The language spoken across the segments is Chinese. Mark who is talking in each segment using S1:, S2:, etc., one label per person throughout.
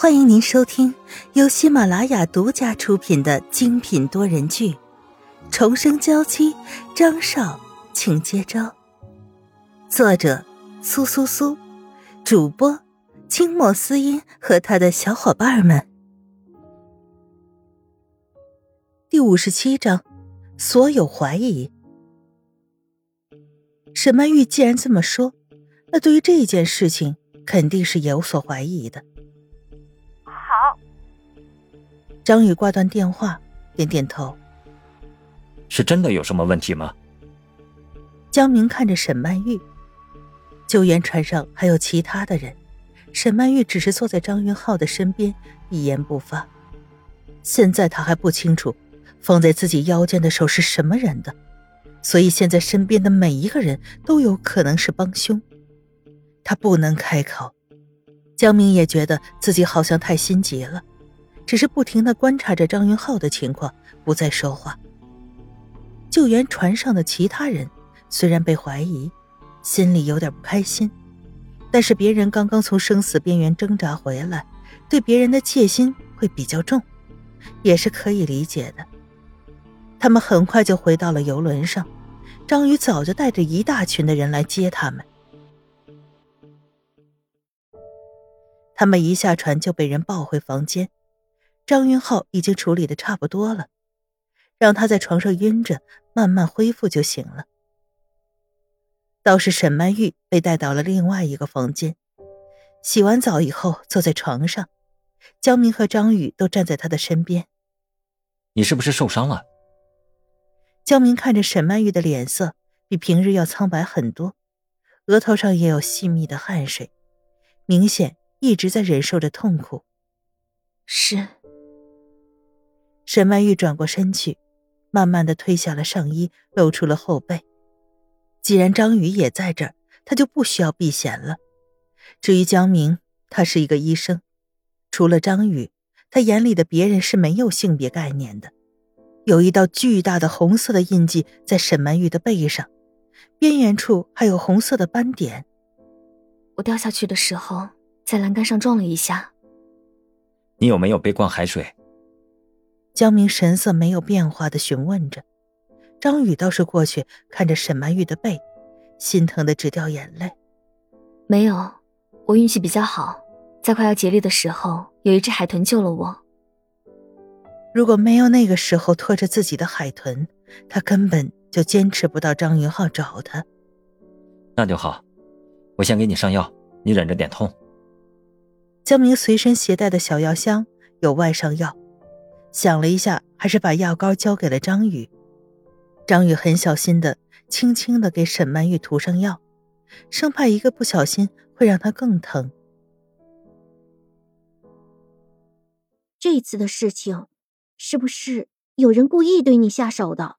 S1: 欢迎您收听由喜马拉雅独家出品的精品多人剧《重生娇妻》，张少，请接招。作者：苏苏苏，主播：清末思音和他的小伙伴们。第五十七章，所有怀疑。沈曼玉既然这么说，那对于这件事情肯定是有所怀疑的。张宇挂断电话，点点头。
S2: 是真的有什么问题吗？
S1: 江明看着沈曼玉，救援船上还有其他的人，沈曼玉只是坐在张云浩的身边，一言不发。现在他还不清楚放在自己腰间的手是什么人的，所以现在身边的每一个人都有可能是帮凶。他不能开口。江明也觉得自己好像太心急了。只是不停的观察着张云浩的情况，不再说话。救援船上的其他人虽然被怀疑，心里有点不开心，但是别人刚刚从生死边缘挣扎回来，对别人的戒心会比较重，也是可以理解的。他们很快就回到了游轮上，张宇早就带着一大群的人来接他们。他们一下船就被人抱回房间。张云浩已经处理的差不多了，让他在床上晕着，慢慢恢复就行了。倒是沈曼玉被带到了另外一个房间，洗完澡以后坐在床上，江明和张宇都站在他的身边。
S2: 你是不是受伤了？
S1: 江明看着沈曼玉的脸色比平日要苍白很多，额头上也有细密的汗水，明显一直在忍受着痛苦。
S3: 是。
S1: 沈曼玉转过身去，慢慢的褪下了上衣，露出了后背。既然张宇也在这儿，他就不需要避嫌了。至于江明，他是一个医生，除了张宇，他眼里的别人是没有性别概念的。有一道巨大的红色的印记在沈曼玉的背上，边缘处还有红色的斑点。
S3: 我掉下去的时候，在栏杆上撞了一下。
S2: 你有没有被灌海水？
S1: 江明神色没有变化的询问着，张宇倒是过去看着沈曼玉的背，心疼的直掉眼泪。
S3: 没有，我运气比较好，在快要竭力的时候，有一只海豚救了我。
S1: 如果没有那个时候拖着自己的海豚，他根本就坚持不到张云浩找他。
S2: 那就好，我先给你上药，你忍着点痛。
S1: 江明随身携带的小药箱有外伤药。想了一下，还是把药膏交给了张宇。张宇很小心的、轻轻的给沈曼玉涂上药，生怕一个不小心会让她更疼。
S4: 这次的事情，是不是有人故意对你下手的？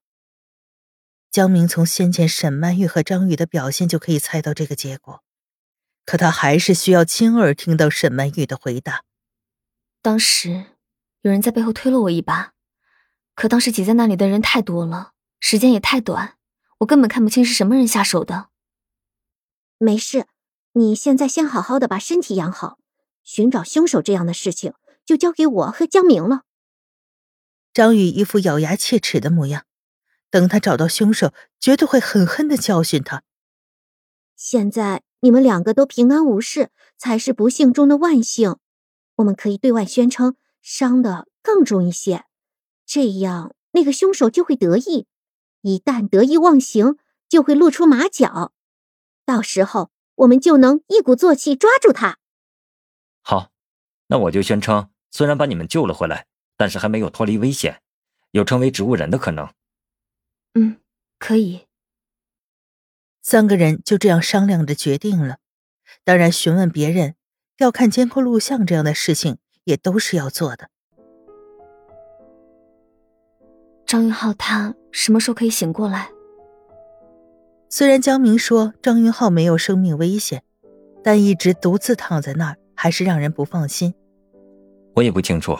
S1: 江明从先前沈曼玉和张宇的表现就可以猜到这个结果，可他还是需要亲耳听到沈曼玉的回答。
S3: 当时。有人在背后推了我一把，可当时挤在那里的人太多了，时间也太短，我根本看不清是什么人下手的。
S4: 没事，你现在先好好的把身体养好，寻找凶手这样的事情就交给我和江明了。
S1: 张宇一副咬牙切齿的模样，等他找到凶手，绝对会狠狠的教训他。
S4: 现在你们两个都平安无事，才是不幸中的万幸。我们可以对外宣称。伤的更重一些，这样那个凶手就会得意，一旦得意忘形，就会露出马脚，到时候我们就能一鼓作气抓住他。
S2: 好，那我就宣称，虽然把你们救了回来，但是还没有脱离危险，有成为植物人的可能。
S3: 嗯，可以。
S1: 三个人就这样商量着决定了，当然询问别人，要看监控录像这样的事情。也都是要做的。
S3: 张云浩他什么时候可以醒过来？
S1: 虽然江明说张云浩没有生命危险，但一直独自躺在那儿还是让人不放心。
S2: 我也不清楚，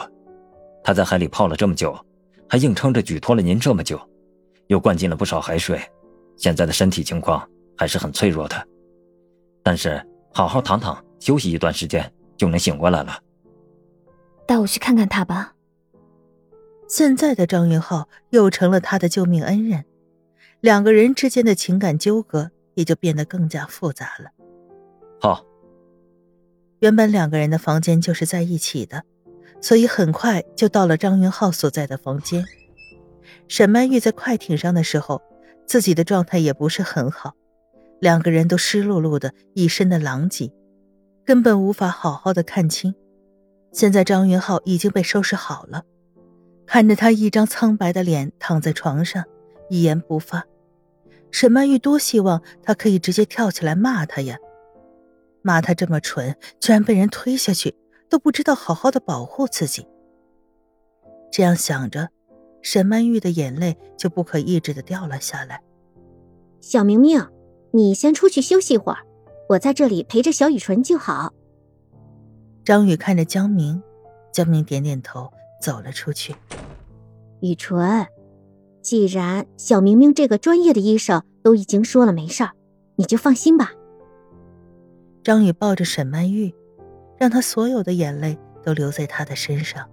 S2: 他在海里泡了这么久，还硬撑着举托了您这么久，又灌进了不少海水，现在的身体情况还是很脆弱的。但是好好躺躺休息一段时间就能醒过来了。
S3: 带我去看看他吧。
S1: 现在的张云浩又成了他的救命恩人，两个人之间的情感纠葛也就变得更加复杂了。
S2: 好，
S1: 原本两个人的房间就是在一起的，所以很快就到了张云浩所在的房间。沈曼玉在快艇上的时候，自己的状态也不是很好，两个人都湿漉漉的，一身的狼藉，根本无法好好的看清。现在张云浩已经被收拾好了。看着他一张苍白的脸躺在床上，一言不发，沈曼玉多希望他可以直接跳起来骂他呀，骂他这么蠢，居然被人推下去，都不知道好好的保护自己。这样想着，沈曼玉的眼泪就不可抑制的掉了下来。
S4: 小明明，你先出去休息一会儿，我在这里陪着小雨纯就好。
S1: 张宇看着江明，江明点点头，走了出去。
S4: 雨纯，既然小明明这个专业的医生都已经说了没事儿，你就放心吧。
S1: 张宇抱着沈曼玉，让她所有的眼泪都留在他的身上。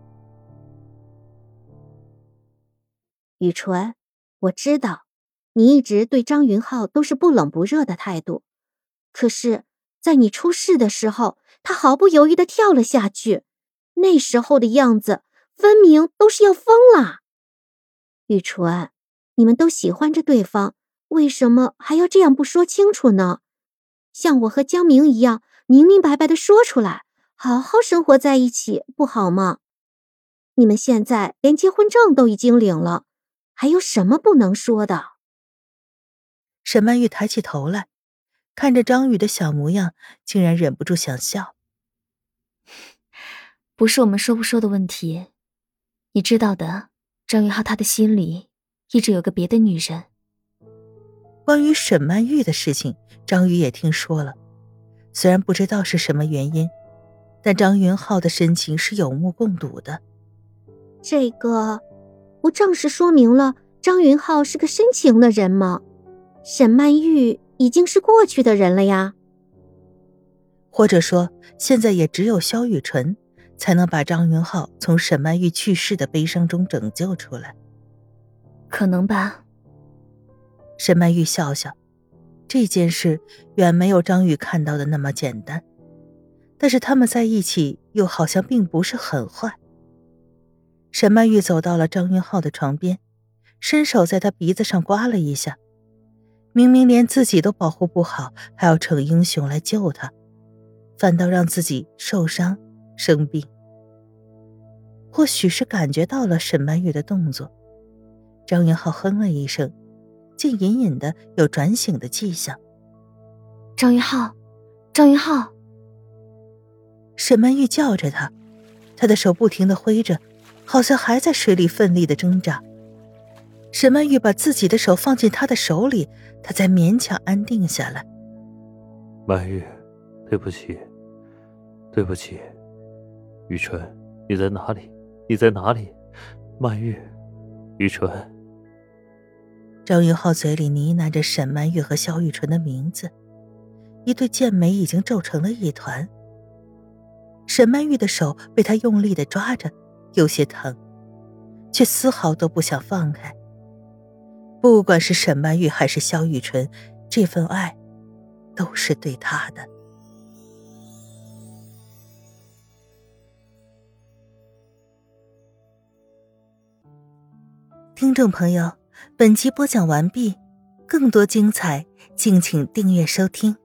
S4: 雨纯，我知道你一直对张云浩都是不冷不热的态度，可是，在你出事的时候，他毫不犹豫的跳了下去，那时候的样子，分明都是要疯了。雨纯，你们都喜欢着对方，为什么还要这样不说清楚呢？像我和江明一样，明明白白的说出来，好好生活在一起，不好吗？你们现在连结婚证都已经领了，还有什么不能说的？
S1: 沈曼玉抬起头来，看着张宇的小模样，竟然忍不住想笑。
S3: 不是我们说不说的问题，你知道的。张云浩他的心里一直有个别的女人。
S1: 关于沈曼玉的事情，张宇也听说了，虽然不知道是什么原因，但张云浩的深情是有目共睹的。
S4: 这个不正是说明了张云浩是个深情的人吗？沈曼玉已经是过去的人了呀。
S1: 或者说，现在也只有萧雨纯。才能把张云浩从沈曼玉去世的悲伤中拯救出来。
S3: 可能吧。
S1: 沈曼玉笑笑，这件事远没有张宇看到的那么简单。但是他们在一起又好像并不是很坏。沈曼玉走到了张云浩的床边，伸手在他鼻子上刮了一下。明明连自己都保护不好，还要逞英雄来救他，反倒让自己受伤。生病，或许是感觉到了沈曼玉的动作，张云浩哼了一声，竟隐隐的有转醒的迹象。
S3: 张云浩，张云浩！
S1: 沈曼玉叫着他，他的手不停的挥着，好像还在水里奋力的挣扎。沈曼玉把自己的手放进他的手里，他才勉强安定下来。
S5: 曼玉，对不起，对不起。雨纯，你在哪里？你在哪里？曼玉，雨纯。
S1: 张云浩嘴里呢喃着沈曼玉和萧雨纯的名字，一对剑眉已经皱成了一团。沈曼玉的手被他用力的抓着，有些疼，却丝毫都不想放开。不管是沈曼玉还是萧雨纯，这份爱，都是对他的。听众朋友，本集播讲完毕，更多精彩，敬请订阅收听。